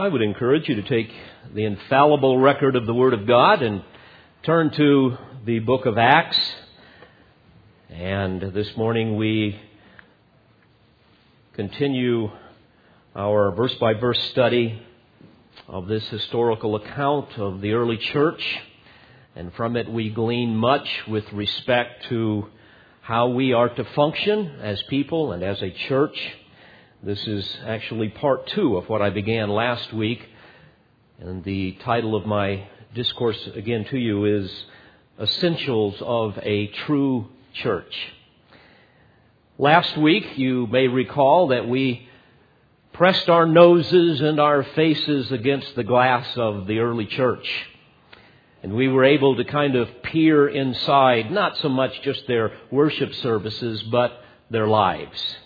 I would encourage you to take the infallible record of the Word of God and turn to the book of Acts. And this morning we continue our verse by verse study of this historical account of the early church. And from it we glean much with respect to how we are to function as people and as a church. This is actually part two of what I began last week. And the title of my discourse again to you is Essentials of a True Church. Last week, you may recall that we pressed our noses and our faces against the glass of the early church. And we were able to kind of peer inside, not so much just their worship services, but their lives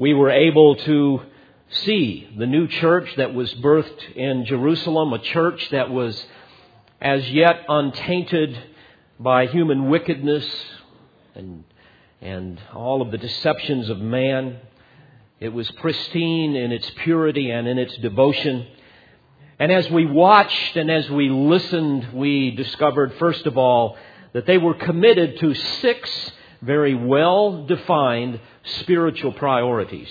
we were able to see the new church that was birthed in Jerusalem, a church that was as yet untainted by human wickedness and, and all of the deceptions of man. It was pristine in its purity and in its devotion. And as we watched and as we listened, we discovered, first of all, that they were committed to six very well defined spiritual priorities.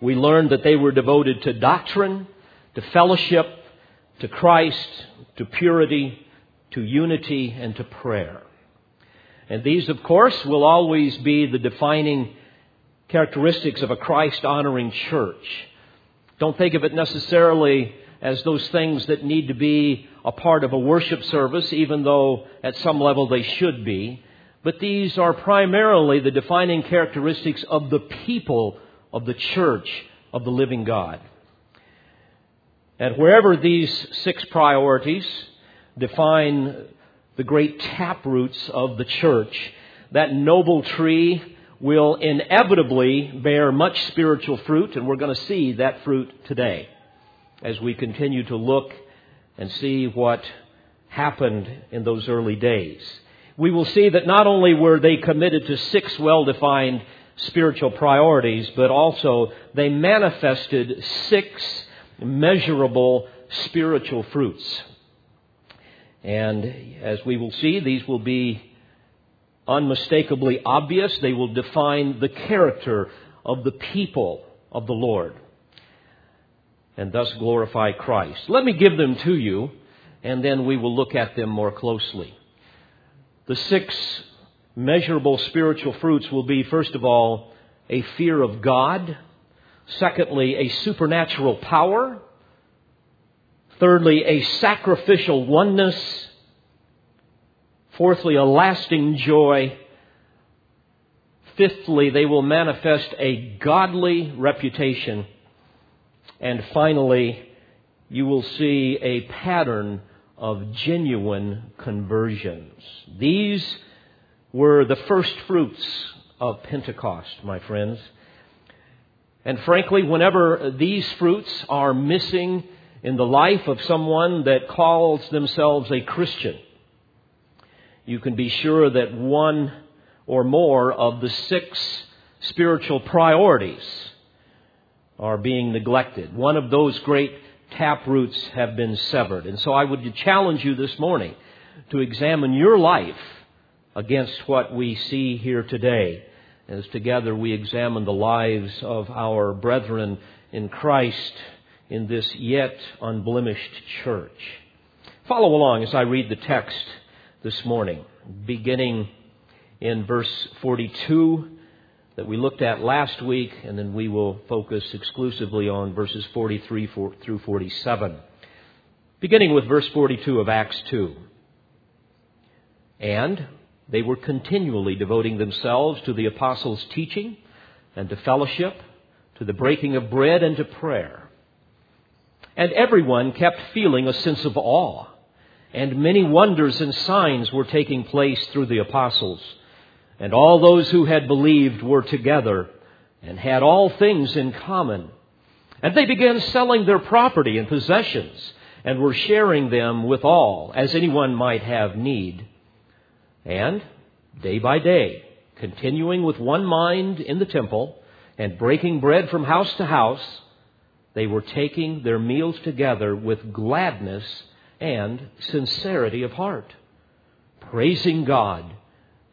We learned that they were devoted to doctrine, to fellowship, to Christ, to purity, to unity, and to prayer. And these, of course, will always be the defining characteristics of a Christ honoring church. Don't think of it necessarily as those things that need to be a part of a worship service, even though at some level they should be. But these are primarily the defining characteristics of the people of the church of the living God. And wherever these six priorities define the great taproots of the church, that noble tree will inevitably bear much spiritual fruit, and we're going to see that fruit today as we continue to look and see what happened in those early days we will see that not only were they committed to six well defined spiritual priorities, but also they manifested six measurable spiritual fruits. And as we will see, these will be unmistakably obvious. They will define the character of the people of the Lord and thus glorify Christ. Let me give them to you, and then we will look at them more closely. The six measurable spiritual fruits will be, first of all, a fear of God. Secondly, a supernatural power. Thirdly, a sacrificial oneness. Fourthly, a lasting joy. Fifthly, they will manifest a godly reputation. And finally, you will see a pattern of genuine conversions. These were the first fruits of Pentecost, my friends. And frankly, whenever these fruits are missing in the life of someone that calls themselves a Christian, you can be sure that one or more of the six spiritual priorities are being neglected. One of those great tap roots have been severed. And so I would challenge you this morning to examine your life against what we see here today as together we examine the lives of our brethren in Christ in this yet unblemished church. Follow along as I read the text this morning, beginning in verse 42 that we looked at last week, and then we will focus exclusively on verses 43 through 47. Beginning with verse 42 of Acts 2. And they were continually devoting themselves to the apostles' teaching and to fellowship, to the breaking of bread and to prayer. And everyone kept feeling a sense of awe, and many wonders and signs were taking place through the apostles. And all those who had believed were together and had all things in common. And they began selling their property and possessions and were sharing them with all as anyone might have need. And day by day, continuing with one mind in the temple and breaking bread from house to house, they were taking their meals together with gladness and sincerity of heart, praising God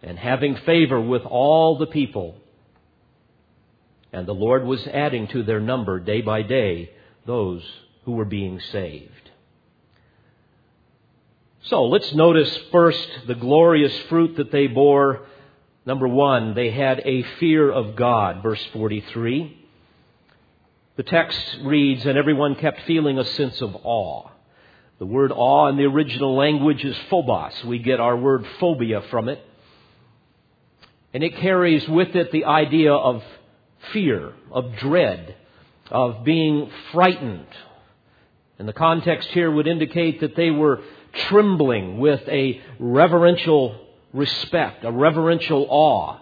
and having favor with all the people. And the Lord was adding to their number day by day those who were being saved. So let's notice first the glorious fruit that they bore. Number one, they had a fear of God, verse 43. The text reads, and everyone kept feeling a sense of awe. The word awe in the original language is phobos. We get our word phobia from it. And it carries with it the idea of fear, of dread, of being frightened. And the context here would indicate that they were trembling with a reverential respect, a reverential awe.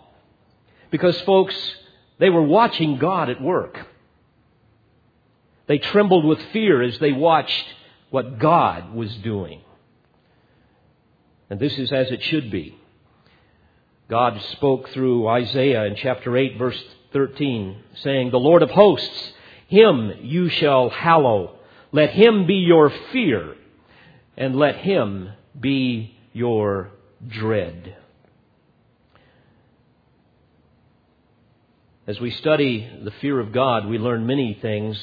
Because, folks, they were watching God at work. They trembled with fear as they watched what God was doing. And this is as it should be. God spoke through Isaiah in chapter 8, verse 13, saying, The Lord of hosts, him you shall hallow. Let him be your fear, and let him be your dread. As we study the fear of God, we learn many things,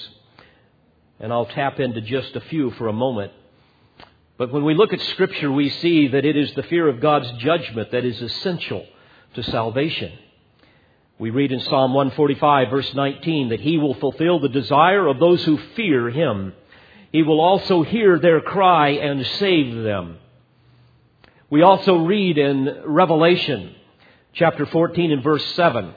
and I'll tap into just a few for a moment. But when we look at Scripture, we see that it is the fear of God's judgment that is essential to salvation. We read in Psalm 145, verse 19, that He will fulfill the desire of those who fear Him. He will also hear their cry and save them. We also read in Revelation chapter 14 and verse 7.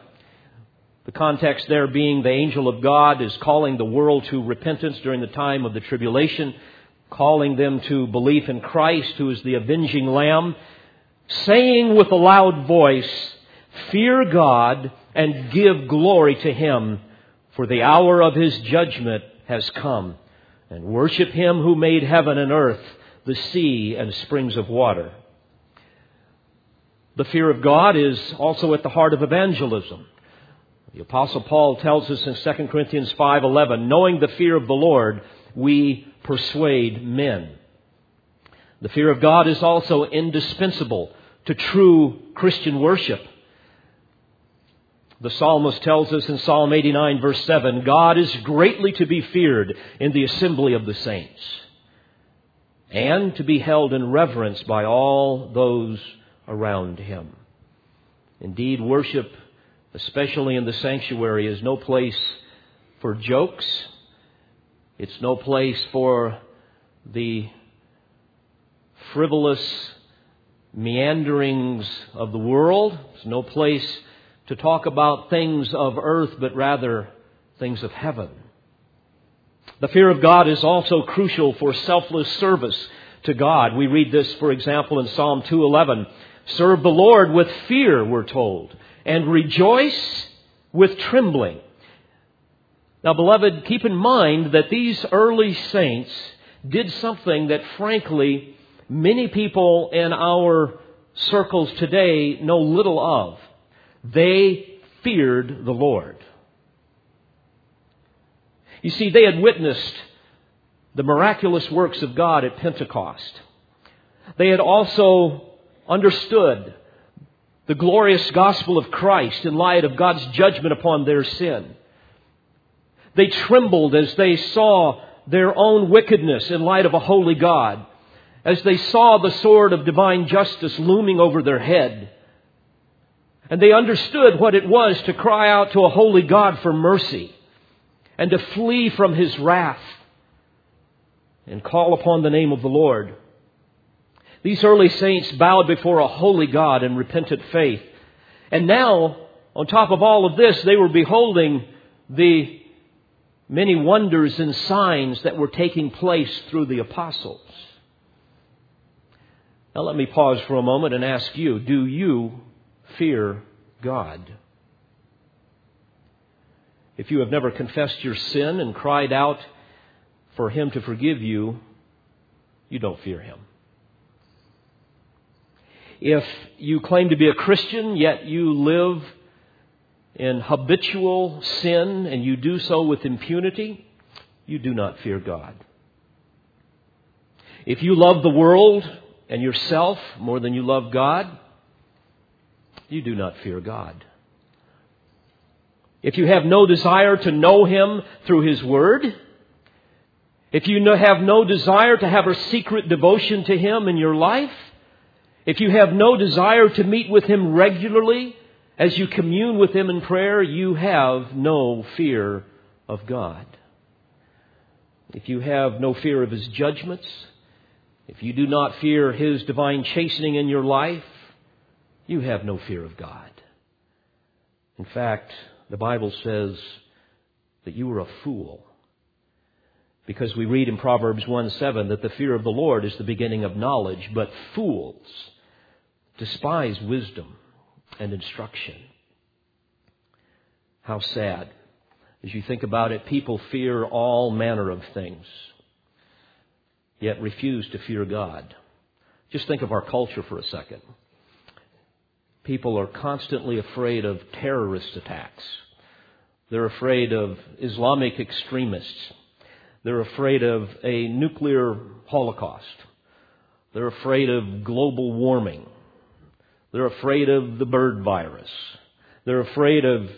The context there being the angel of God is calling the world to repentance during the time of the tribulation, calling them to belief in Christ, who is the avenging lamb, saying with a loud voice, Fear God and give glory to Him, for the hour of His judgment has come and worship him who made heaven and earth, the sea and springs of water. The fear of God is also at the heart of evangelism. The apostle Paul tells us in 2 Corinthians 5:11, knowing the fear of the Lord, we persuade men. The fear of God is also indispensable to true Christian worship. The psalmist tells us in Psalm 89 verse 7, God is greatly to be feared in the assembly of the saints and to be held in reverence by all those around him. Indeed, worship, especially in the sanctuary, is no place for jokes. It's no place for the frivolous meanderings of the world. It's no place to talk about things of earth, but rather things of heaven. The fear of God is also crucial for selfless service to God. We read this, for example, in Psalm 211. Serve the Lord with fear, we're told, and rejoice with trembling. Now, beloved, keep in mind that these early saints did something that, frankly, many people in our circles today know little of. They feared the Lord. You see, they had witnessed the miraculous works of God at Pentecost. They had also understood the glorious gospel of Christ in light of God's judgment upon their sin. They trembled as they saw their own wickedness in light of a holy God, as they saw the sword of divine justice looming over their head. And they understood what it was to cry out to a holy God for mercy and to flee from his wrath and call upon the name of the Lord. These early saints bowed before a holy God in repentant faith. And now, on top of all of this, they were beholding the many wonders and signs that were taking place through the apostles. Now, let me pause for a moment and ask you do you fear God. If you have never confessed your sin and cried out for Him to forgive you, you don't fear Him. If you claim to be a Christian, yet you live in habitual sin and you do so with impunity, you do not fear God. If you love the world and yourself more than you love God, you do not fear God. If you have no desire to know Him through His Word, if you have no desire to have a secret devotion to Him in your life, if you have no desire to meet with Him regularly as you commune with Him in prayer, you have no fear of God. If you have no fear of His judgments, if you do not fear His divine chastening in your life, you have no fear of God. In fact, the Bible says that you are a fool. Because we read in Proverbs 1 7 that the fear of the Lord is the beginning of knowledge, but fools despise wisdom and instruction. How sad. As you think about it, people fear all manner of things, yet refuse to fear God. Just think of our culture for a second people are constantly afraid of terrorist attacks. They're afraid of Islamic extremists. They're afraid of a nuclear holocaust. They're afraid of global warming. They're afraid of the bird virus. They're afraid of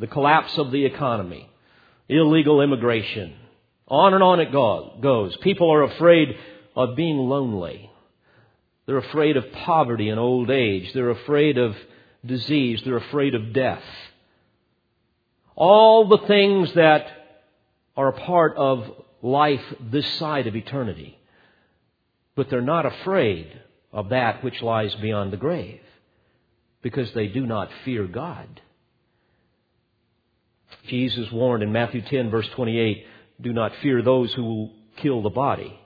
the collapse of the economy, illegal immigration. On and on it goes. People are afraid of being lonely. They're afraid of poverty and old age. They're afraid of disease. They're afraid of death. All the things that are a part of life this side of eternity. But they're not afraid of that which lies beyond the grave because they do not fear God. Jesus warned in Matthew 10, verse 28 do not fear those who kill the body,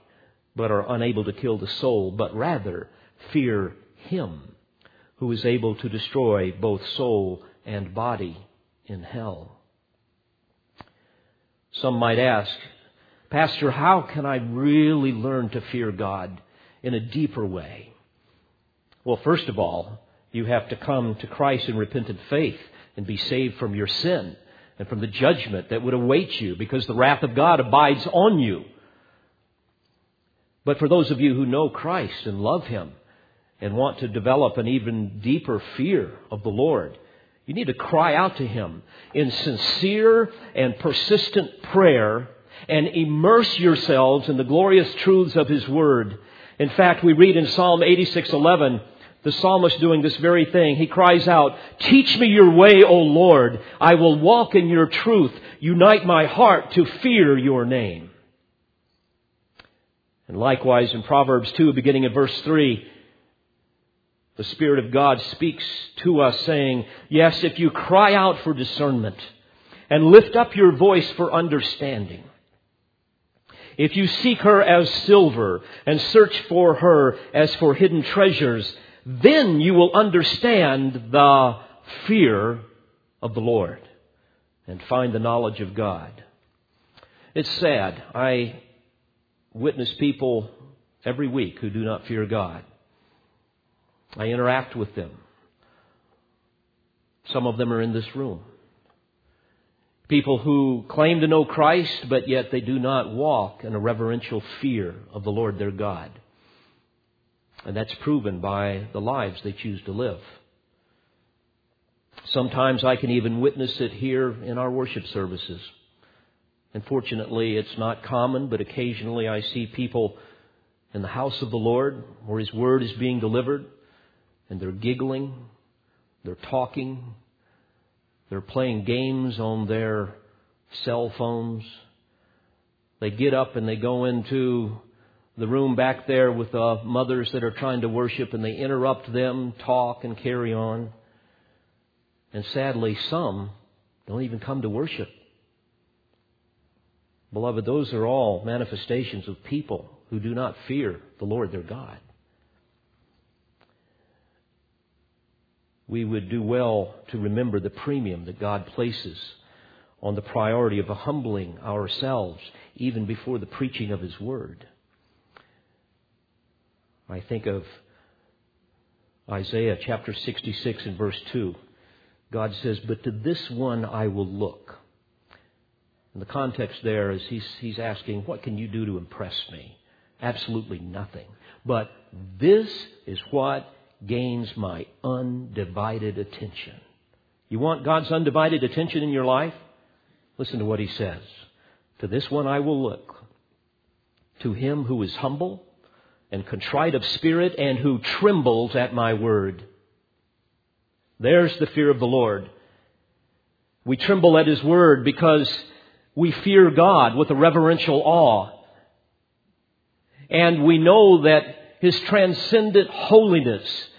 but are unable to kill the soul, but rather fear him who is able to destroy both soul and body in hell. Some might ask, Pastor, how can I really learn to fear God in a deeper way? Well, first of all, you have to come to Christ in repentant faith and be saved from your sin and from the judgment that would await you because the wrath of God abides on you. But for those of you who know Christ and love Him, and want to develop an even deeper fear of the Lord, you need to cry out to Him in sincere and persistent prayer and immerse yourselves in the glorious truths of His Word. In fact, we read in Psalm 86:11, the psalmist doing this very thing. He cries out, "Teach me your way, O Lord. I will walk in your truth. Unite my heart to fear your name." And likewise in Proverbs 2 beginning at verse 3, the Spirit of God speaks to us saying, Yes, if you cry out for discernment and lift up your voice for understanding, if you seek her as silver and search for her as for hidden treasures, then you will understand the fear of the Lord and find the knowledge of God. It's sad. I witness people every week who do not fear God. I interact with them. Some of them are in this room. People who claim to know Christ, but yet they do not walk in a reverential fear of the Lord their God. And that's proven by the lives they choose to live. Sometimes I can even witness it here in our worship services. Unfortunately, it's not common, but occasionally I see people in the house of the Lord where His Word is being delivered and they're giggling, they're talking, they're playing games on their cell phones. They get up and they go into the room back there with the mothers that are trying to worship and they interrupt them, talk, and carry on. And sadly, some don't even come to worship. Beloved, those are all manifestations of people who do not fear the Lord their God. we would do well to remember the premium that God places on the priority of humbling ourselves even before the preaching of His Word. I think of Isaiah chapter 66 and verse 2. God says, But to this one I will look, And the context there is he's, he's asking, What can you do to impress me? Absolutely nothing. But this is what gains my undivided attention. You want God's undivided attention in your life? Listen to what he says. To this one I will look. To him who is humble and contrite of spirit and who trembles at my word. There's the fear of the Lord. We tremble at his word because we fear God with a reverential awe. And we know that his transcendent holiness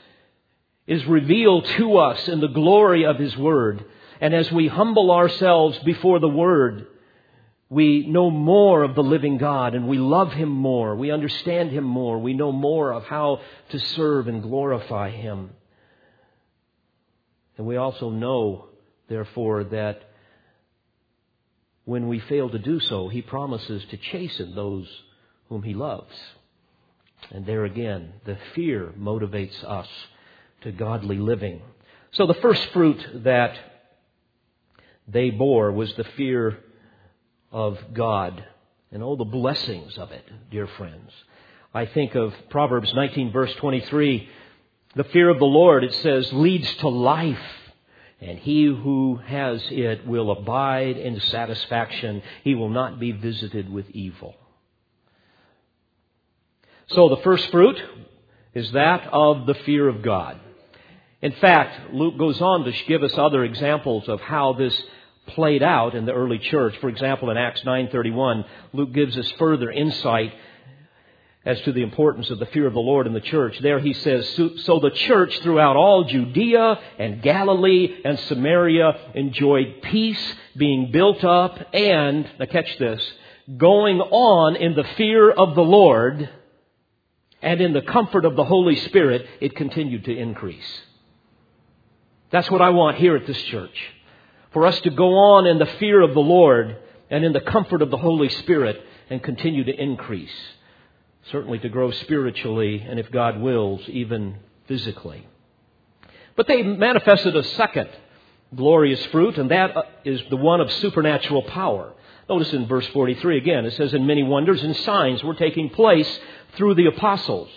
is revealed to us in the glory of His Word. And as we humble ourselves before the Word, we know more of the living God and we love Him more. We understand Him more. We know more of how to serve and glorify Him. And we also know, therefore, that when we fail to do so, He promises to chasten those whom He loves. And there again, the fear motivates us to godly living. So the first fruit that they bore was the fear of God and all the blessings of it, dear friends. I think of Proverbs 19 verse 23. The fear of the Lord, it says, leads to life. And he who has it will abide in satisfaction. He will not be visited with evil. So the first fruit is that of the fear of God. In fact, Luke goes on to give us other examples of how this played out in the early church. For example, in Acts 9:31, Luke gives us further insight as to the importance of the fear of the Lord in the church. There he says, So the church throughout all Judea and Galilee and Samaria enjoyed peace, being built up, and, now catch this, going on in the fear of the Lord and in the comfort of the Holy Spirit, it continued to increase. That's what I want here at this church. For us to go on in the fear of the Lord and in the comfort of the Holy Spirit and continue to increase. Certainly to grow spiritually and, if God wills, even physically. But they manifested a second glorious fruit, and that uh, is the one of supernatural power. Notice in verse 43 again, it says, And many wonders and signs were taking place through the apostles.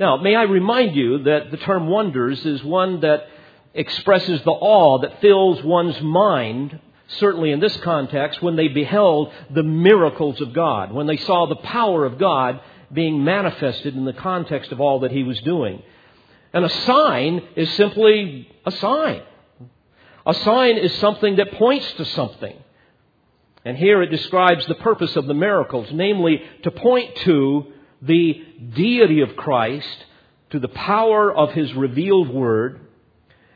Now, may I remind you that the term wonders is one that expresses the awe that fills one's mind, certainly in this context, when they beheld the miracles of God, when they saw the power of God being manifested in the context of all that he was doing. And a sign is simply a sign. A sign is something that points to something. And here it describes the purpose of the miracles, namely to point to the deity of Christ, to the power of his revealed word,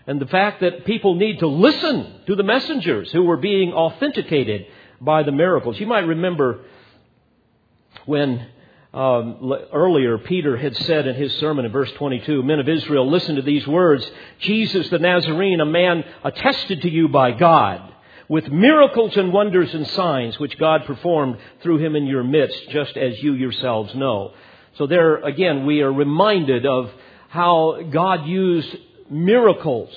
and the fact that people need to listen to the messengers who were being authenticated by the miracles. You might remember when um, earlier Peter had said in his sermon in verse 22, Men of Israel, listen to these words Jesus the Nazarene, a man attested to you by God with miracles and wonders and signs which God performed through him in your midst, just as you yourselves know. So there again, we are reminded of how God used miracles,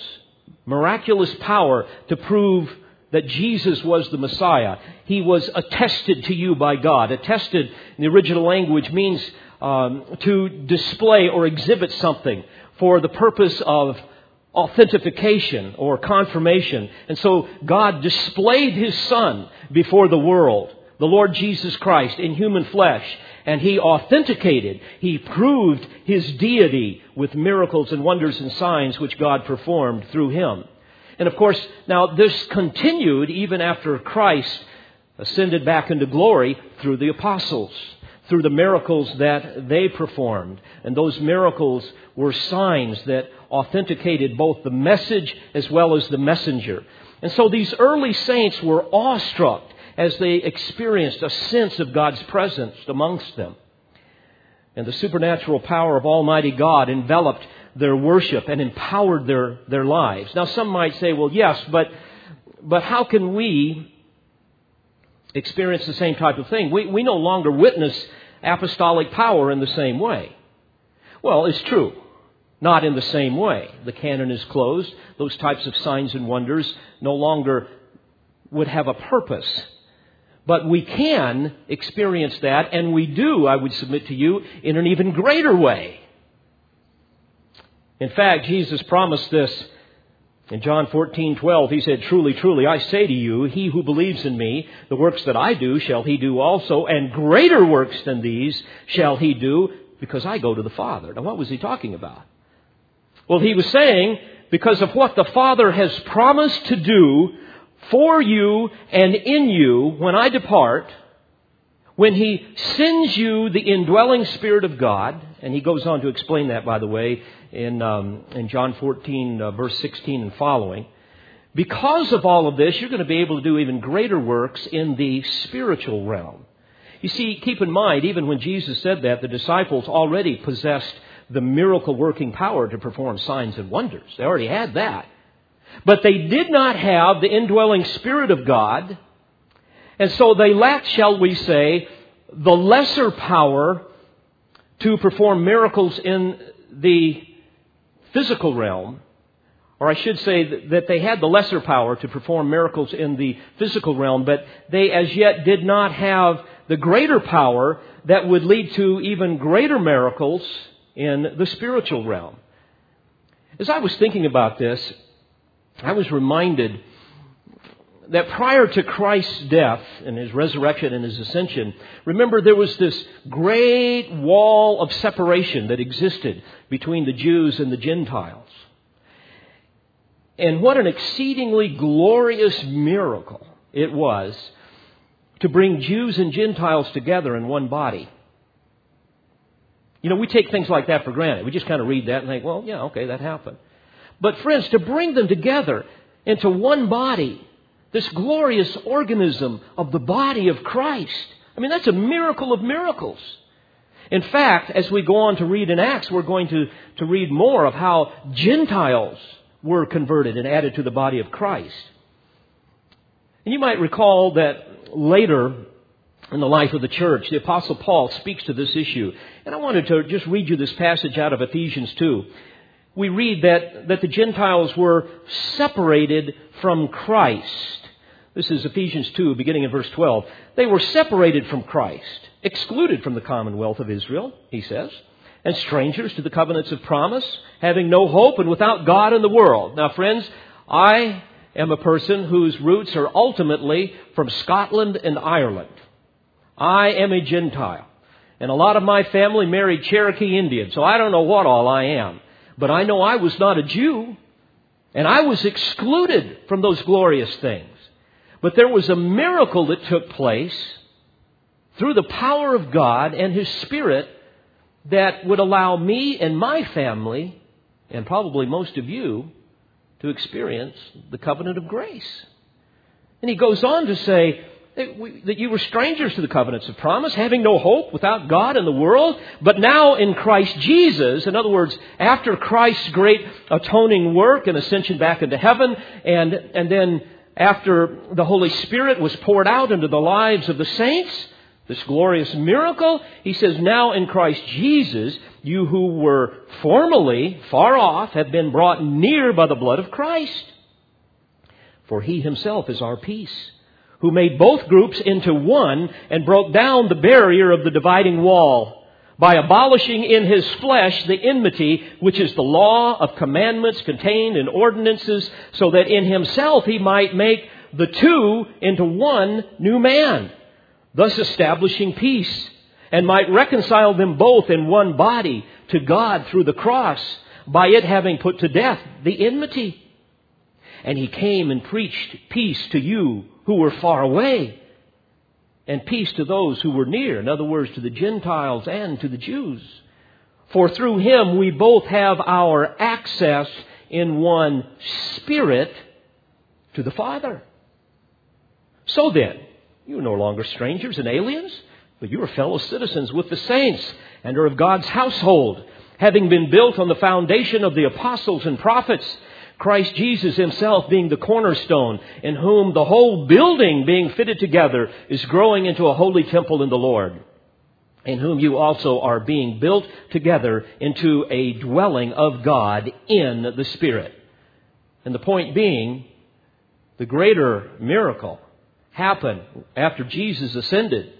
miraculous power to prove that Jesus was the Messiah. He was attested to you by God. Attested in the original language means um, to display or exhibit something for the purpose of authentication or confirmation. And so God displayed His Son before the world, the Lord Jesus Christ in human flesh, and He authenticated, He proved His deity with miracles and wonders and signs which God performed through Him. And of course, now this continued even after Christ ascended back into glory through the apostles through the miracles that they performed. And those miracles were signs that authenticated both the message as well as the messenger. And so these early saints were awestruck as they experienced a sense of God's presence amongst them. And the supernatural power of Almighty God enveloped their worship and empowered their, their lives. Now, some might say, well, yes, but, but how can we experience the same type of thing? We, we no longer witness apostolic power in the same way. Well, it's true. Not in the same way. The canon is closed. Those types of signs and wonders no longer would have a purpose. But we can experience that, and we do, I would submit to you, in an even greater way. In fact, Jesus promised this in John 14, 12. He said, Truly, truly, I say to you, he who believes in me, the works that I do shall he do also, and greater works than these shall he do, because I go to the Father. Now, what was he talking about? Well, he was saying, because of what the Father has promised to do for you and in you when I depart, when He sends you the indwelling Spirit of God, and He goes on to explain that, by the way, in, um, in John 14, uh, verse 16 and following. Because of all of this, you're going to be able to do even greater works in the spiritual realm. You see, keep in mind, even when Jesus said that, the disciples already possessed the miracle working power to perform signs and wonders. They already had that. But they did not have the indwelling Spirit of God, and so they lacked, shall we say, the lesser power to perform miracles in the physical realm. Or I should say that they had the lesser power to perform miracles in the physical realm, but they as yet did not have the greater power that would lead to even greater miracles in the spiritual realm. As I was thinking about this, I was reminded that prior to Christ's death and his resurrection and his ascension, remember there was this great wall of separation that existed between the Jews and the Gentiles. And what an exceedingly glorious miracle it was to bring Jews and Gentiles together in one body. You know, we take things like that for granted. We just kind of read that and think, well, yeah, okay, that happened. But friends, to bring them together into one body, this glorious organism of the body of Christ, I mean, that's a miracle of miracles. In fact, as we go on to read in Acts, we're going to, to read more of how Gentiles were converted and added to the body of Christ. And you might recall that later in the life of the church. The Apostle Paul speaks to this issue. And I wanted to just read you this passage out of Ephesians 2. We read that, that the Gentiles were separated from Christ. This is Ephesians 2, beginning in verse 12. They were separated from Christ, excluded from the commonwealth of Israel, he says, and strangers to the covenants of promise, having no hope and without God in the world. Now, friends, I am a person whose roots are ultimately from Scotland and Ireland. I am a Gentile. And a lot of my family married Cherokee Indians, so I don't know what all I am. But I know I was not a Jew. And I was excluded from those glorious things. But there was a miracle that took place through the power of God and His Spirit that would allow me and my family, and probably most of you, to experience the covenant of grace. And he goes on to say, that you were strangers to the covenants of promise, having no hope without God in the world, but now in Christ Jesus, in other words, after Christ's great atoning work and ascension back into heaven, and, and then after the Holy Spirit was poured out into the lives of the saints, this glorious miracle, he says, now in Christ Jesus, you who were formerly far off have been brought near by the blood of Christ. For he himself is our peace who made both groups into one and broke down the barrier of the dividing wall by abolishing in his flesh the enmity, which is the law of commandments contained in ordinances, so that in himself he might make the two into one new man, thus establishing peace, and might reconcile them both in one body to God through the cross, by it having put to death the enmity. And he came and preached peace to you who were far away, and peace to those who were near. In other words, to the Gentiles and to the Jews. For through him we both have our access in one spirit to the Father. So then, you are no longer strangers and aliens, but you are fellow citizens with the saints and are of God's household, having been built on the foundation of the apostles and prophets Christ Jesus himself being the cornerstone, in whom the whole building being fitted together is growing into a holy temple in the Lord, in whom you also are being built together into a dwelling of God in the Spirit. And the point being, the greater miracle happened after Jesus ascended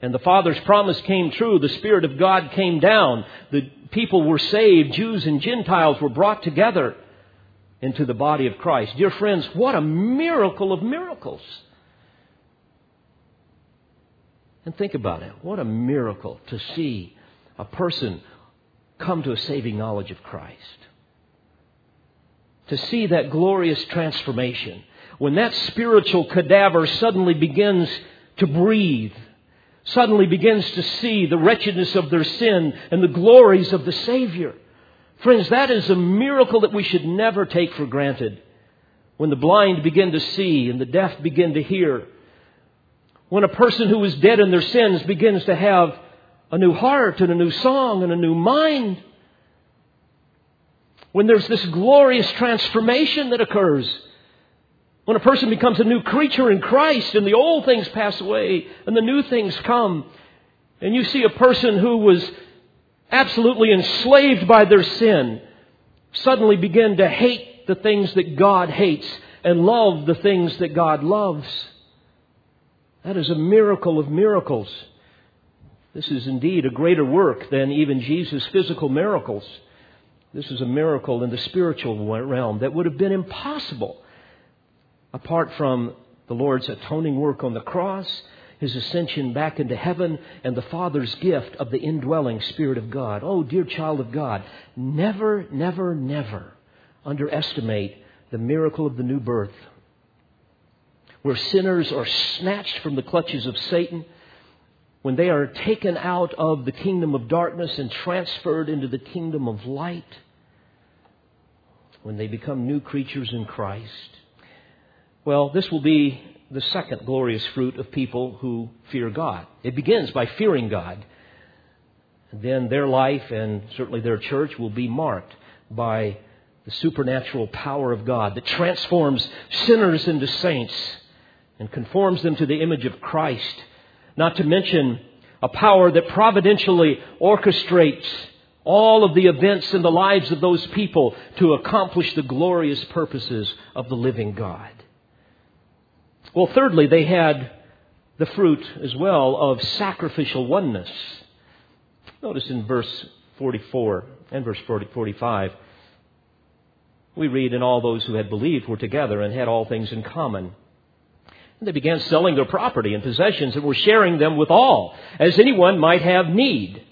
and the Father's promise came true. The Spirit of God came down. The people were saved. Jews and Gentiles were brought together into the body of Christ. Dear friends, what a miracle of miracles. And think about it. What a miracle to see a person come to a saving knowledge of Christ. To see that glorious transformation. When that spiritual cadaver suddenly begins to breathe, suddenly begins to see the wretchedness of their sin and the glories of the Savior. Friends, that is a miracle that we should never take for granted. When the blind begin to see and the deaf begin to hear, when a person who is dead in their sins begins to have a new heart and a new song and a new mind. When there's this glorious transformation that occurs. When a person becomes a new creature in Christ and the old things pass away and the new things come. And you see a person who was absolutely enslaved by their sin suddenly begin to hate the things that God hates and love the things that God loves. That is a miracle of miracles. This is indeed a greater work than even Jesus' physical miracles. This is a miracle in the spiritual realm that would have been impossible apart from the Lord's atoning work on the cross, His ascension back into heaven, and the Father's gift of the indwelling Spirit of God. Oh, dear child of God, never, never, never underestimate the miracle of the new birth where sinners are snatched from the clutches of Satan, when they are taken out of the kingdom of darkness and transferred into the kingdom of light, when they become new creatures in Christ. Well, this will be the second glorious fruit of people who fear God. It begins by fearing God. then their life and certainly their church will be marked by the supernatural power of God that transforms sinners into saints and conforms them to the image of Christ. Not to mention a power that providentially orchestrates all of the events in the lives of those people to accomplish the glorious purposes of the living God. Well, thirdly, they had the fruit as well of sacrificial oneness. Notice in verse 44 and verse 40, 45, we read, And all those who had believed were together and had all things in common. And they began selling their property and possessions and were sharing them with all, as anyone might have need.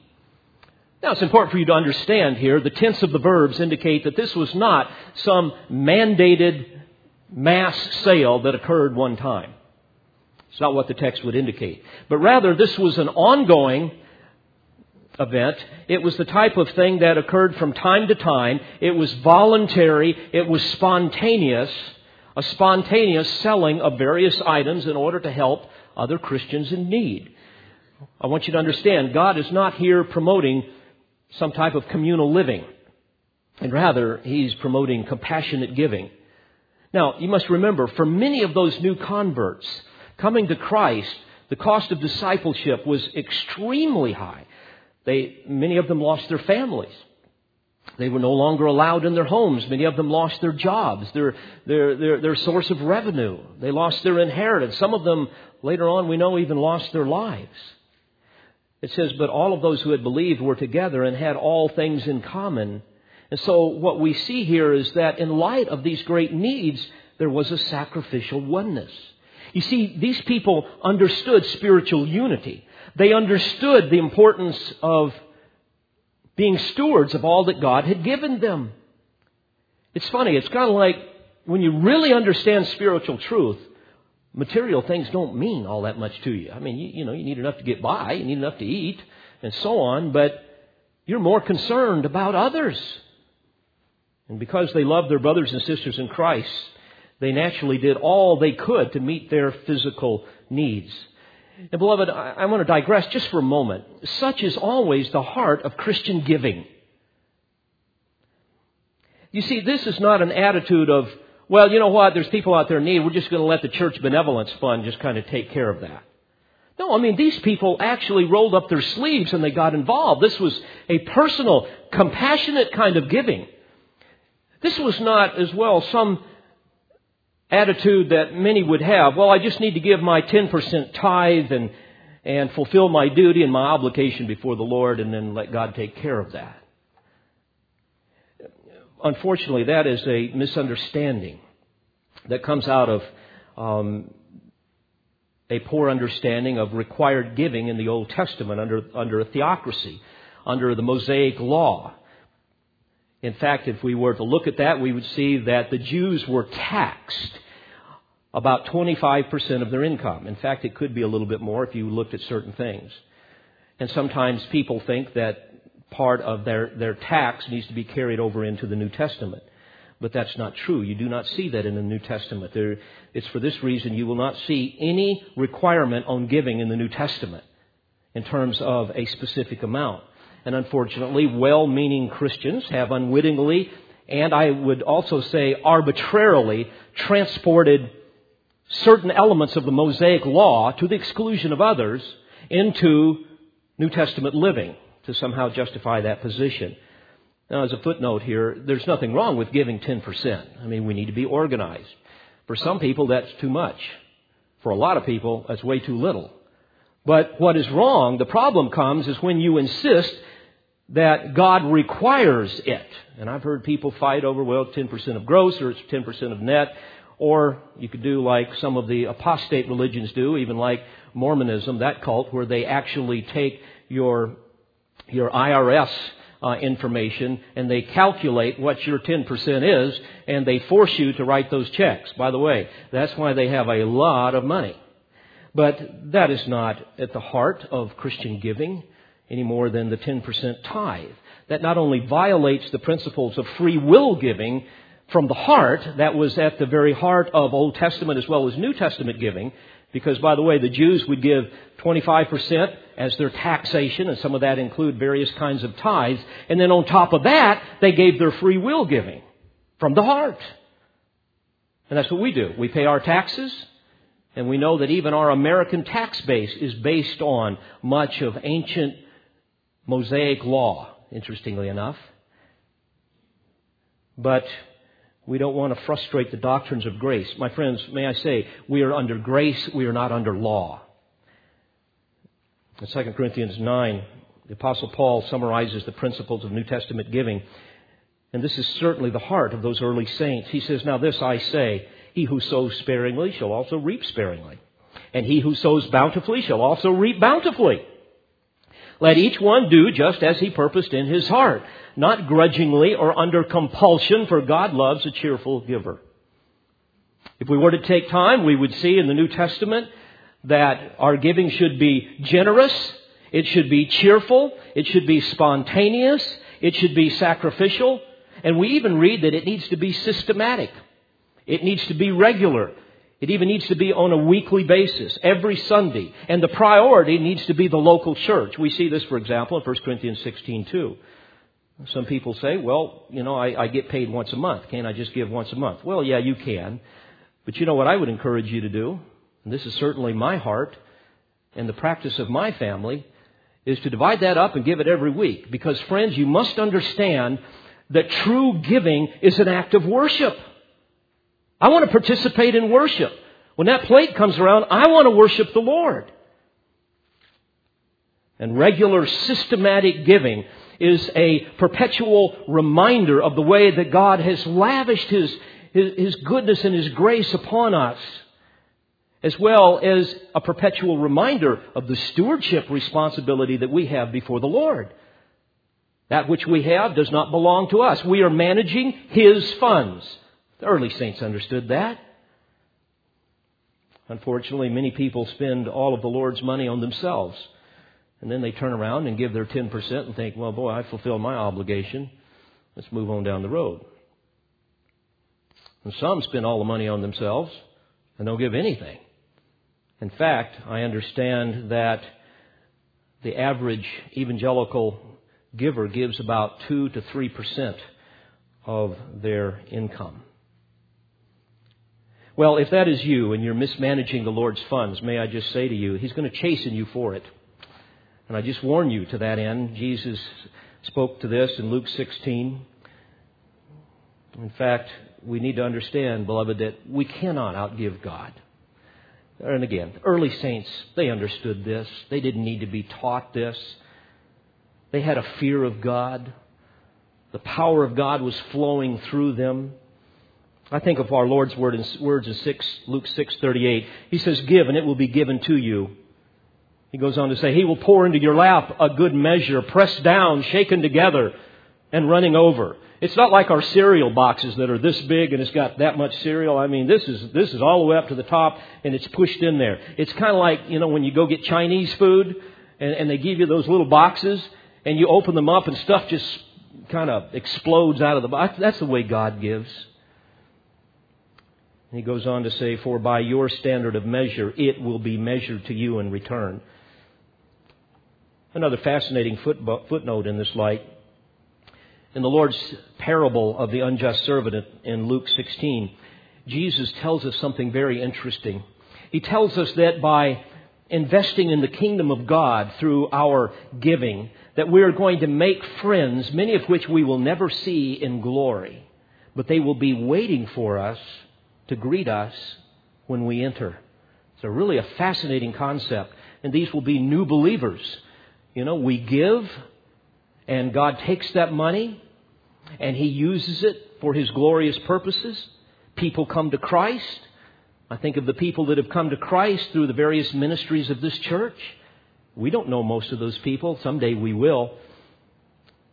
Now, it's important for you to understand here the tense of the verbs indicate that this was not some mandated mass sale that occurred one time. It's not what the text would indicate. But rather, this was an ongoing event. It was the type of thing that occurred from time to time. It was voluntary. It was spontaneous a spontaneous selling of various items in order to help other Christians in need. I want you to understand, God is not here promoting some type of communal living. And rather, He's promoting compassionate giving. Now, you must remember, for many of those new converts, coming to Christ, the cost of discipleship was extremely high. They, many of them lost their families. They were no longer allowed in their homes. Many of them lost their jobs, their, their, their, their source of revenue. They lost their inheritance. Some of them, later on, we know, even lost their lives. It says, but all of those who had believed were together and had all things in common. And so what we see here is that in light of these great needs, there was a sacrificial oneness. You see, these people understood spiritual unity. They understood the importance of being stewards of all that God had given them. It's funny, it's kind of like when you really understand spiritual truth, material things don't mean all that much to you. I mean, you, you, know, you need enough to get by, you need enough to eat, and so on, but you're more concerned about others. And because they loved their brothers and sisters in Christ, they naturally did all they could to meet their physical needs. And beloved, I, want to digress just for a moment. Such is always the heart of Christian giving. You see, this is not an attitude of, well, you know what, there's people out there in need, we're just going to let the church benevolence fund just kind of take care of that. No, I mean, these people actually rolled up their sleeves and they got involved. This was a personal, compassionate kind of giving. This was not, as well, some attitude that many would have. Well, I just need to give my 10% tithe and, and fulfill my duty and my obligation before the Lord and then let God take care of that. Unfortunately, that is a misunderstanding that comes out of um, a poor understanding of required giving in the Old Testament under, under a theocracy, under the Mosaic law. In fact, if we were to look at that, we would see that the Jews were taxed about 25% of their income. In fact, it could be a little bit more if you looked at certain things. And sometimes people think that part of their, their tax needs to be carried over into the New Testament. But that's not true. You do not see that in the New Testament. There, it's for this reason you will not see any requirement on giving in the New Testament in terms of a specific amount. And unfortunately, well meaning Christians have unwittingly, and I would also say arbitrarily, transported certain elements of the Mosaic law to the exclusion of others into New Testament living to somehow justify that position. Now, as a footnote here, there's nothing wrong with giving 10%. I mean, we need to be organized. For some people, that's too much. For a lot of people, that's way too little. But what is wrong, the problem comes, is when you insist that God requires it. And I've heard people fight over, well, 10% of gross or it's 10% of net. Or you could do like some of the apostate religions do, even like Mormonism, that cult, where they actually take your, your IRS uh, information and they calculate what your 10% is and they force you to write those checks. By the way, that's why they have a lot of money. But that is not at the heart of Christian giving any more than the 10% tithe. That not only violates the principles of free will giving from the heart, that was at the very heart of Old Testament as well as New Testament giving, because, by the way, the Jews would give 25% as their taxation, and some of that include various kinds of tithes. And then on top of that, they gave their free will giving from the heart. And that's what we do. We pay our taxes, and we know that even our American tax base is based on much of ancient Mosaic law, interestingly enough. But we don't want to frustrate the doctrines of grace. My friends, may I say, we are under grace, we are not under law. In 2 Corinthians 9, the Apostle Paul summarizes the principles of New Testament giving. And this is certainly the heart of those early saints. He says, Now this I say, he who sows sparingly shall also reap sparingly. And he who sows bountifully shall also reap bountifully. Let each one do just as he purposed in his heart, not grudgingly or under compulsion, for God loves a cheerful giver. If we were to take time, we would see in the New Testament that our giving should be generous, it should be cheerful, it should be spontaneous, it should be sacrificial, and we even read that it needs to be systematic. It needs to be regular. It even needs to be on a weekly basis, every Sunday. And the priority needs to be the local church. We see this, for example, in 1 Corinthians 16, 2. Some people say, well, you know, I, I get paid once a month. Can't I just give once a month? Well, yeah, you can. But you know what I would encourage you to do? And this is certainly my heart and the practice of my family is to divide that up and give it every week. Because friends, you must understand that true giving is an act of worship. I want to participate in worship. When that plate comes around, I want to worship the Lord. And regular systematic giving is a perpetual reminder of the way that God has lavished His, His, His goodness and His grace upon us, as well as a perpetual reminder of the stewardship responsibility that we have before the Lord. That which we have does not belong to us. We are managing His funds. The early saints understood that. Unfortunately, many people spend all of the Lord's money on themselves. And then they turn around and give their 10% and think, well, boy, I fulfilled my obligation. Let's move on down the road. And some spend all the money on themselves and don't give anything. In fact, I understand that the average evangelical giver gives about 2 to 3% of their income. Well, if that is you and you're mismanaging the Lord's funds, may I just say to you, He's going to chasten you for it. And I just warn you to that end. Jesus spoke to this in Luke 16. In fact, we need to understand, beloved, that we cannot outgive God. And again, early saints, they understood this. They didn't need to be taught this. They had a fear of God. The power of God was flowing through them. I think of our Lord's word in, words in 6, Luke 6:38. He says, "Give and it will be given to you." He goes on to say, "He will pour into your lap a good measure, pressed down, shaken together, and running over." It's not like our cereal boxes that are this big and it's got that much cereal. I mean, this is this is all the way up to the top and it's pushed in there. It's kind of like you know when you go get Chinese food and, and they give you those little boxes and you open them up and stuff just kind of explodes out of the box. That's the way God gives. He goes on to say, For by your standard of measure, it will be measured to you in return. Another fascinating footnote in this light. In the Lord's parable of the unjust servant in Luke 16, Jesus tells us something very interesting. He tells us that by investing in the kingdom of God through our giving, that we are going to make friends, many of which we will never see in glory, but they will be waiting for us to greet us when we enter. It's a really a fascinating concept. And these will be new believers. You know, we give, and God takes that money, and He uses it for His glorious purposes. People come to Christ. I think of the people that have come to Christ through the various ministries of this church. We don't know most of those people. Someday we will.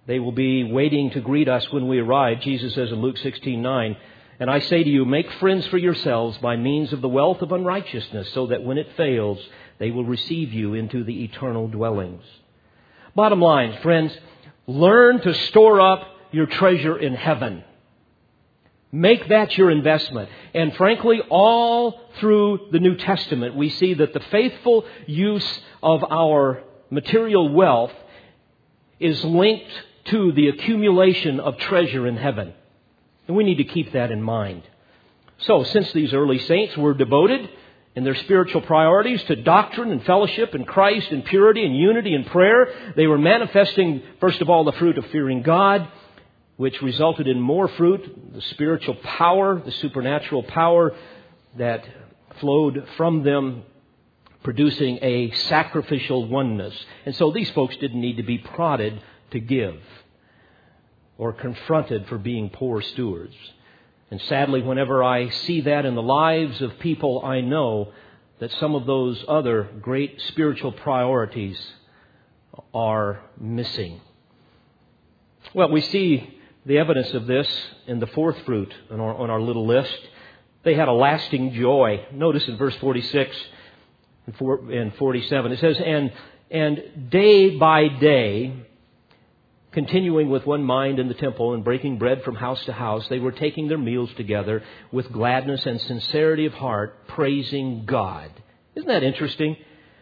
They will be waiting to greet us when we arrive. Jesus says in Luke 16 9, and I say to you, make friends for yourselves by means of the wealth of unrighteousness, so that when it fails, they will receive you into the eternal dwellings. Bottom line, friends, learn to store up your treasure in heaven. Make that your investment. And frankly, all through the New Testament, we see that the faithful use of our material wealth is linked to the accumulation of treasure in heaven. And we need to keep that in mind. So, since these early saints were devoted in their spiritual priorities to doctrine and fellowship and Christ and purity and unity and prayer, they were manifesting, first of all, the fruit of fearing God, which resulted in more fruit, the spiritual power, the supernatural power that flowed from them, producing a sacrificial oneness. And so these folks didn't need to be prodded to give or confronted for being poor stewards. And sadly, whenever I see that in the lives of people I know, that some of those other great spiritual priorities are missing. Well, we see the evidence of this in the fourth fruit on our, on our little list. They had a lasting joy. Notice in verse 46 and 47, it says, And, and day by day, continuing with one mind in the temple and breaking bread from house to house, they were taking their meals together with gladness and sincerity of heart, praising God. Isn't that interesting?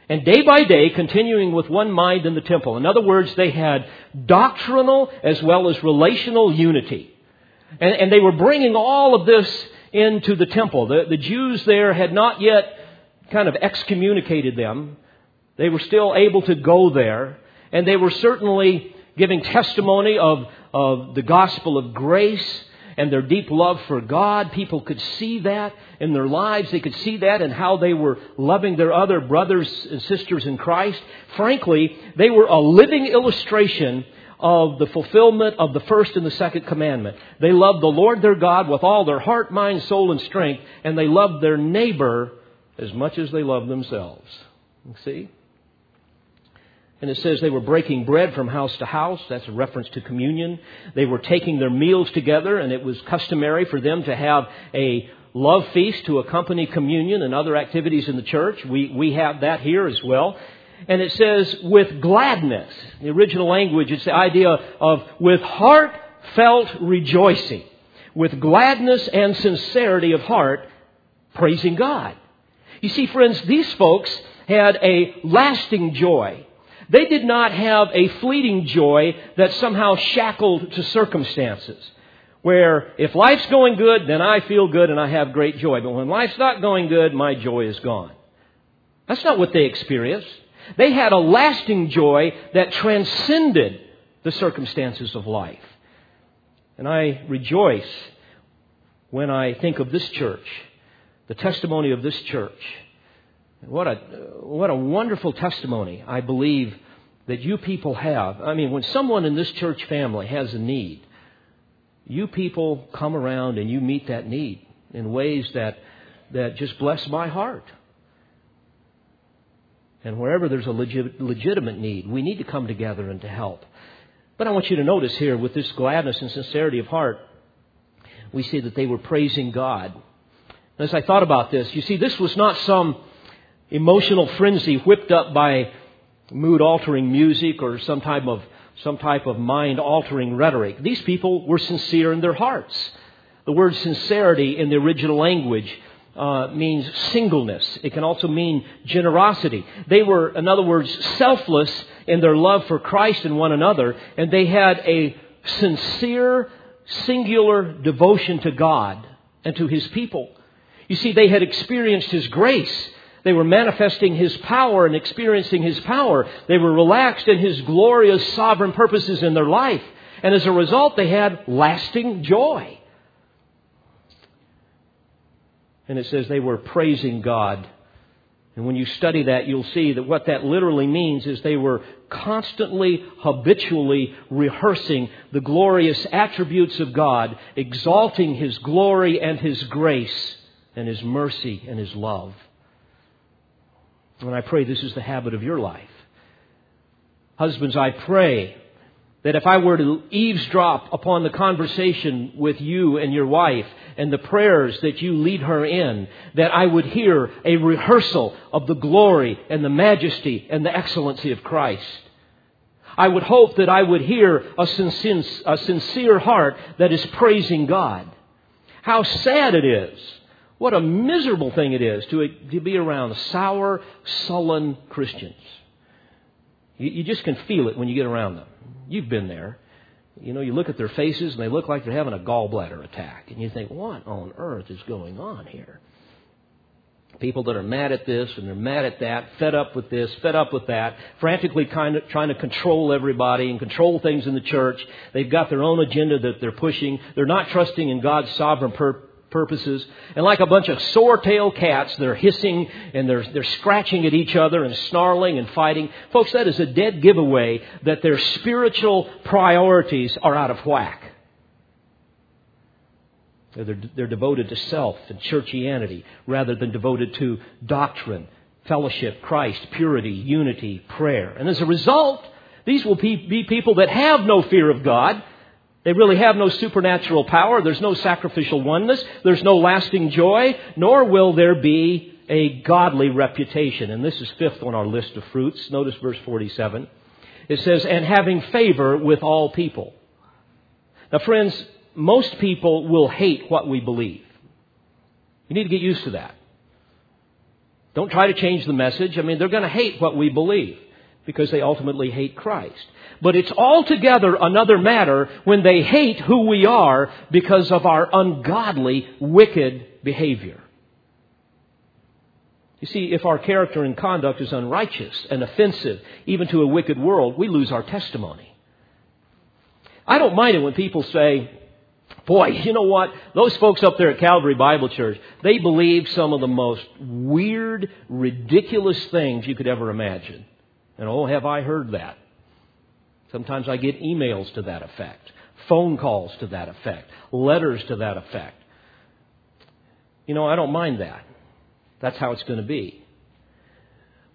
And day by day, continuing with one mind in the temple. In other words, they had doctrinal as well as relational unity. And, and they were bringing all of this into the temple. The, the Jews there had not yet kind of excommunicated them. They were still able to go there. And they were certainly giving testimony of, of the gospel of grace and their deep love for God. People could see that in their lives. They could see that in how they were loving their other brothers and sisters in Christ. Frankly, they were a living illustration of the fulfillment of the first and the second commandment. They loved the Lord their God with all their heart, mind, soul, and strength, and they loved their neighbor as much as they loved themselves. See? And it says they were breaking bread from house to house. That's a reference to communion. They were taking their meals together, and it was customary for them to have a love feast to accompany communion and other activities in the church. We, we have that here as well. And it says, with gladness. The original language, it's the idea of with heartfelt rejoicing. With gladness and sincerity of heart, praising God. You see, friends, these folks had a lasting joy they did not have a fleeting joy that somehow shackled to circumstances. Where if life's going good, then I feel good and I have great joy. But when life's not going good, my joy is gone. That's not what they experienced. They had a lasting joy that transcended the circumstances of life. And I rejoice when I think of this church, the testimony of this church. What a, what a wonderful testimony I believe that you people have. I mean, when someone in this church family has a need, you people come around and you meet that need in ways that, that just bless my heart. And wherever there's a legit, legitimate need, we need to come together and to help. But I want you to notice here, with this gladness and sincerity of heart, we see that they were praising God. As I thought about this, you see, this was not some emotional frenzy whipped up by mood altering music or some type of some type of mind altering rhetoric. These people were sincere in their hearts. The word sincerity in the original language uh, means singleness. It can also mean generosity. They were, in other words, selfless in their love for Christ and one another, and they had a sincere, singular devotion to God and to His people. You see, they had experienced His grace. They were manifesting His power and experiencing His power. They were relaxed in His glorious sovereign purposes in their life. And as a result, they had lasting joy. And it says they were praising God. And when you study that, you'll see that what that literally means is they were constantly, habitually rehearsing the glorious attributes of God, exalting His glory and His grace and His mercy and His love. And I pray this is the habit of your life. Husbands, I pray that if I were to eavesdrop upon the conversation with you and your wife and the prayers that you lead her in, that I would hear a rehearsal of the glory and the majesty and the excellency of Christ. I would hope that I would hear a sincere, a sincere heart that is praising God. How sad it is. What a miserable thing it is to, to be around sour, sullen Christians. You, you just can feel it when you get around them. You've been there. You know, you look at their faces and they look like they're having a gallbladder attack. And you think, what on earth is going on here? People that are mad at this and they're mad at that, fed up with this, fed up with that, frantically kind of trying to control everybody and control things in the church. They've got their own agenda that they're pushing. They're not trusting in God's sovereign pur- purposes. And like a bunch of sore-tailed cats, they're hissing and they're, they're scratching at each other and snarling and fighting. Folks, that is a dead giveaway that their spiritual priorities are out of whack. They're, they're devoted to self and churchianity rather than devoted to doctrine, fellowship, Christ, purity, unity, prayer. And as a result, these will be people that have no fear of God they really have no supernatural power. There's no sacrificial oneness. There's no lasting joy, nor will there be a godly reputation. And this is fifth on our list of fruits. Notice verse 47. It says, and having favor with all people. Now, friends, most people will hate what we believe. You need to get used to that. Don't try to change the message. I mean, they're going to hate what we believe because they ultimately hate Christ. But it's altogether another matter when they hate who we are because of our ungodly, wicked behavior. You see, if our character and conduct is unrighteous and offensive, even to a wicked world, we lose our testimony. I don't mind it when people say, Boy, you know what? Those folks up there at Calvary Bible Church, they believe some of the most weird, ridiculous things you could ever imagine. And oh, have I heard that. Sometimes I get emails to that effect, phone calls to that effect, letters to that effect. You know, I don't mind that. That's how it's going to be.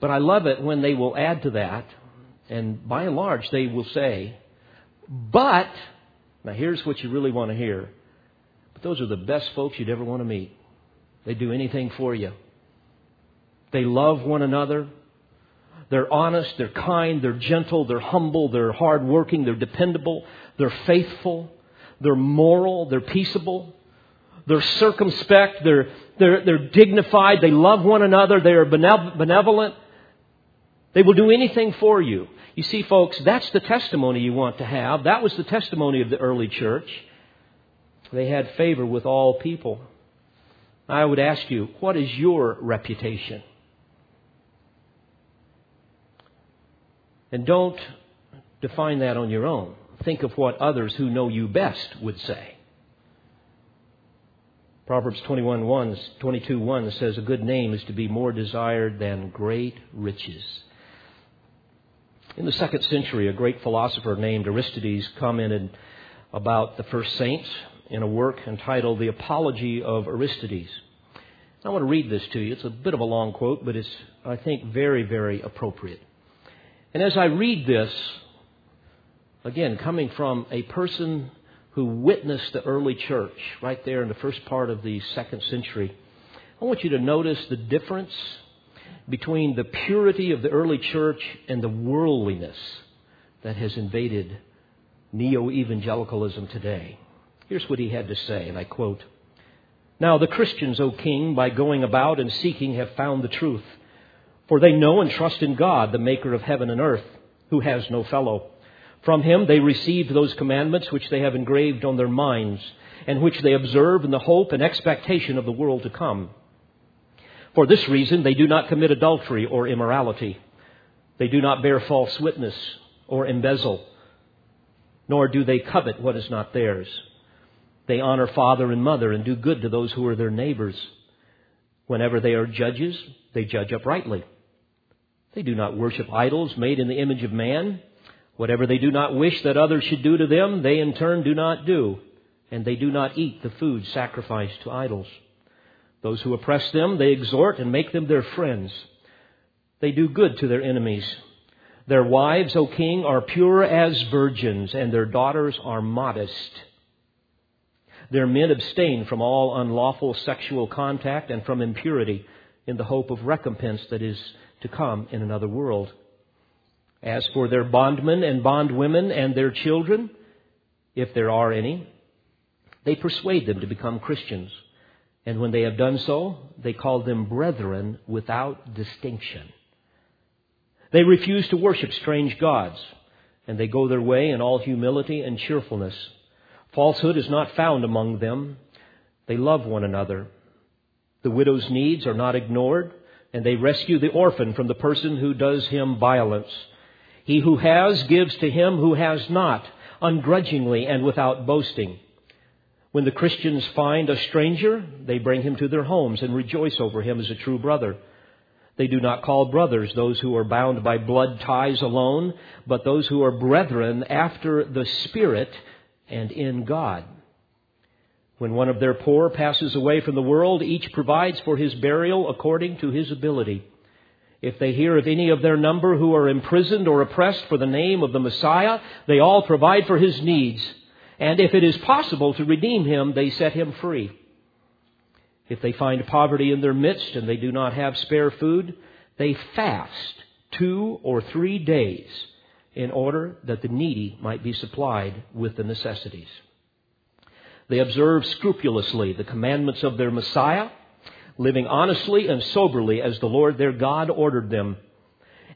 But I love it when they will add to that, and by and large, they will say, but, now here's what you really want to hear. But those are the best folks you'd ever want to meet. They do anything for you. They love one another. They're honest, they're kind, they're gentle, they're humble, they're hardworking, they're dependable, they're faithful, they're moral, they're peaceable, they're circumspect, they're, they're, they're dignified, they love one another, they are benevolent. They will do anything for you. You see, folks, that's the testimony you want to have. That was the testimony of the early church. They had favor with all people. I would ask you, what is your reputation? And don't define that on your own. Think of what others who know you best would say. Proverbs 21, 1, 22 1 says, A good name is to be more desired than great riches. In the second century, a great philosopher named Aristides commented about the first saints in a work entitled The Apology of Aristides. I want to read this to you. It's a bit of a long quote, but it's, I think, very, very appropriate. And as I read this, again, coming from a person who witnessed the early church right there in the first part of the second century, I want you to notice the difference between the purity of the early church and the worldliness that has invaded neo evangelicalism today. Here's what he had to say, and I quote Now the Christians, O king, by going about and seeking, have found the truth. For they know and trust in God, the maker of heaven and earth, who has no fellow. From him they received those commandments which they have engraved on their minds, and which they observe in the hope and expectation of the world to come. For this reason, they do not commit adultery or immorality. They do not bear false witness or embezzle, nor do they covet what is not theirs. They honor father and mother and do good to those who are their neighbors. Whenever they are judges, they judge uprightly. They do not worship idols made in the image of man. Whatever they do not wish that others should do to them, they in turn do not do. And they do not eat the food sacrificed to idols. Those who oppress them, they exhort and make them their friends. They do good to their enemies. Their wives, O king, are pure as virgins, and their daughters are modest. Their men abstain from all unlawful sexual contact and from impurity in the hope of recompense that is to come in another world. As for their bondmen and bondwomen and their children, if there are any, they persuade them to become Christians. And when they have done so, they call them brethren without distinction. They refuse to worship strange gods, and they go their way in all humility and cheerfulness. Falsehood is not found among them. They love one another. The widow's needs are not ignored, and they rescue the orphan from the person who does him violence. He who has gives to him who has not, ungrudgingly and without boasting. When the Christians find a stranger, they bring him to their homes and rejoice over him as a true brother. They do not call brothers those who are bound by blood ties alone, but those who are brethren after the Spirit and in God. When one of their poor passes away from the world, each provides for his burial according to his ability. If they hear of any of their number who are imprisoned or oppressed for the name of the Messiah, they all provide for his needs. And if it is possible to redeem him, they set him free. If they find poverty in their midst and they do not have spare food, they fast two or three days in order that the needy might be supplied with the necessities. They observe scrupulously the commandments of their Messiah, living honestly and soberly as the Lord their God ordered them.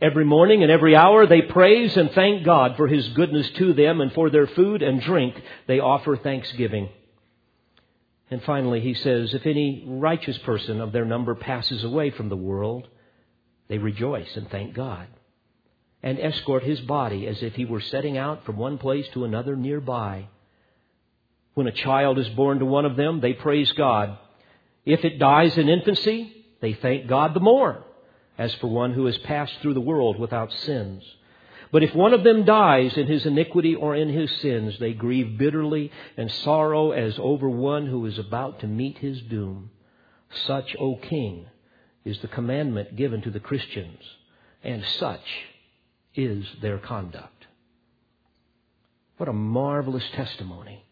Every morning and every hour they praise and thank God for His goodness to them and for their food and drink they offer thanksgiving. And finally, he says, if any righteous person of their number passes away from the world, they rejoice and thank God and escort his body as if he were setting out from one place to another nearby. When a child is born to one of them, they praise God. If it dies in infancy, they thank God the more as for one who has passed through the world without sins. But if one of them dies in his iniquity or in his sins, they grieve bitterly and sorrow as over one who is about to meet his doom. Such, O King, is the commandment given to the Christians, and such is their conduct. What a marvelous testimony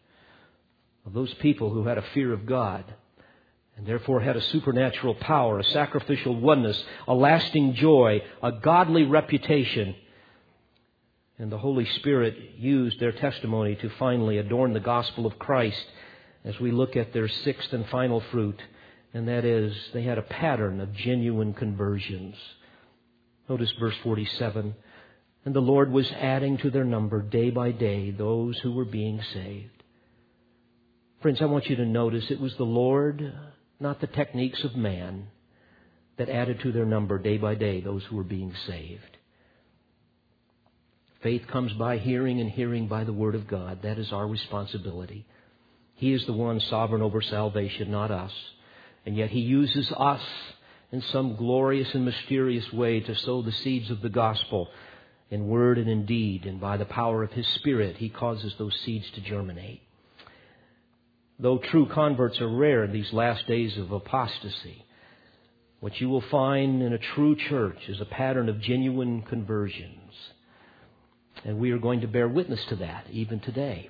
of those people who had a fear of God and therefore had a supernatural power, a sacrificial oneness, a lasting joy, a godly reputation. And the Holy Spirit used their testimony to finally adorn the gospel of Christ as we look at their sixth and final fruit, and that is they had a pattern of genuine conversions. Notice verse 47. And the Lord was adding to their number day by day those who were being saved. Friends, I want you to notice it was the Lord not the techniques of man, that added to their number day by day those who were being saved. Faith comes by hearing, and hearing by the Word of God. That is our responsibility. He is the one sovereign over salvation, not us. And yet He uses us in some glorious and mysterious way to sow the seeds of the gospel in word and in deed. And by the power of His Spirit, He causes those seeds to germinate. Though true converts are rare in these last days of apostasy, what you will find in a true church is a pattern of genuine conversions. And we are going to bear witness to that even today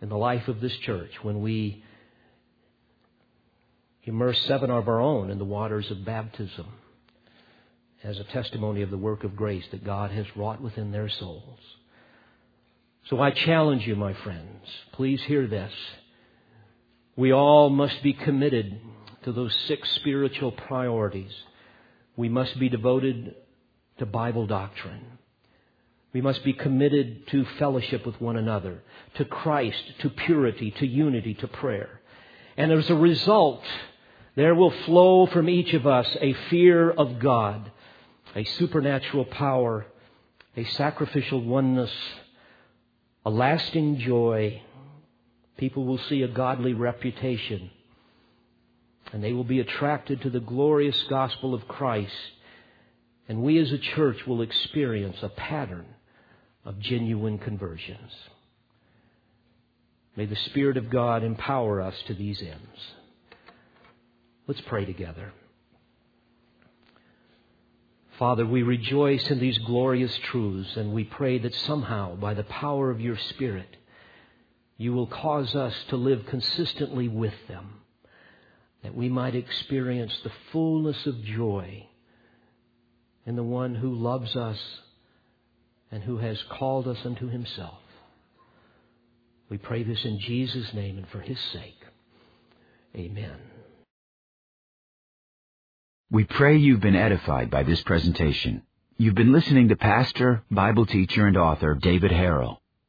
in the life of this church when we immerse seven of our own in the waters of baptism as a testimony of the work of grace that God has wrought within their souls. So I challenge you, my friends, please hear this. We all must be committed to those six spiritual priorities. We must be devoted to Bible doctrine. We must be committed to fellowship with one another, to Christ, to purity, to unity, to prayer. And as a result, there will flow from each of us a fear of God, a supernatural power, a sacrificial oneness, a lasting joy. People will see a godly reputation, and they will be attracted to the glorious gospel of Christ. And we as a church will experience a pattern of genuine conversions. May the Spirit of God empower us to these ends. Let's pray together. Father, we rejoice in these glorious truths, and we pray that somehow, by the power of your Spirit, you will cause us to live consistently with them, that we might experience the fullness of joy in the one who loves us and who has called us unto himself. We pray this in Jesus' name and for his sake. Amen. We pray you've been edified by this presentation. You've been listening to pastor, Bible teacher, and author David Harrell.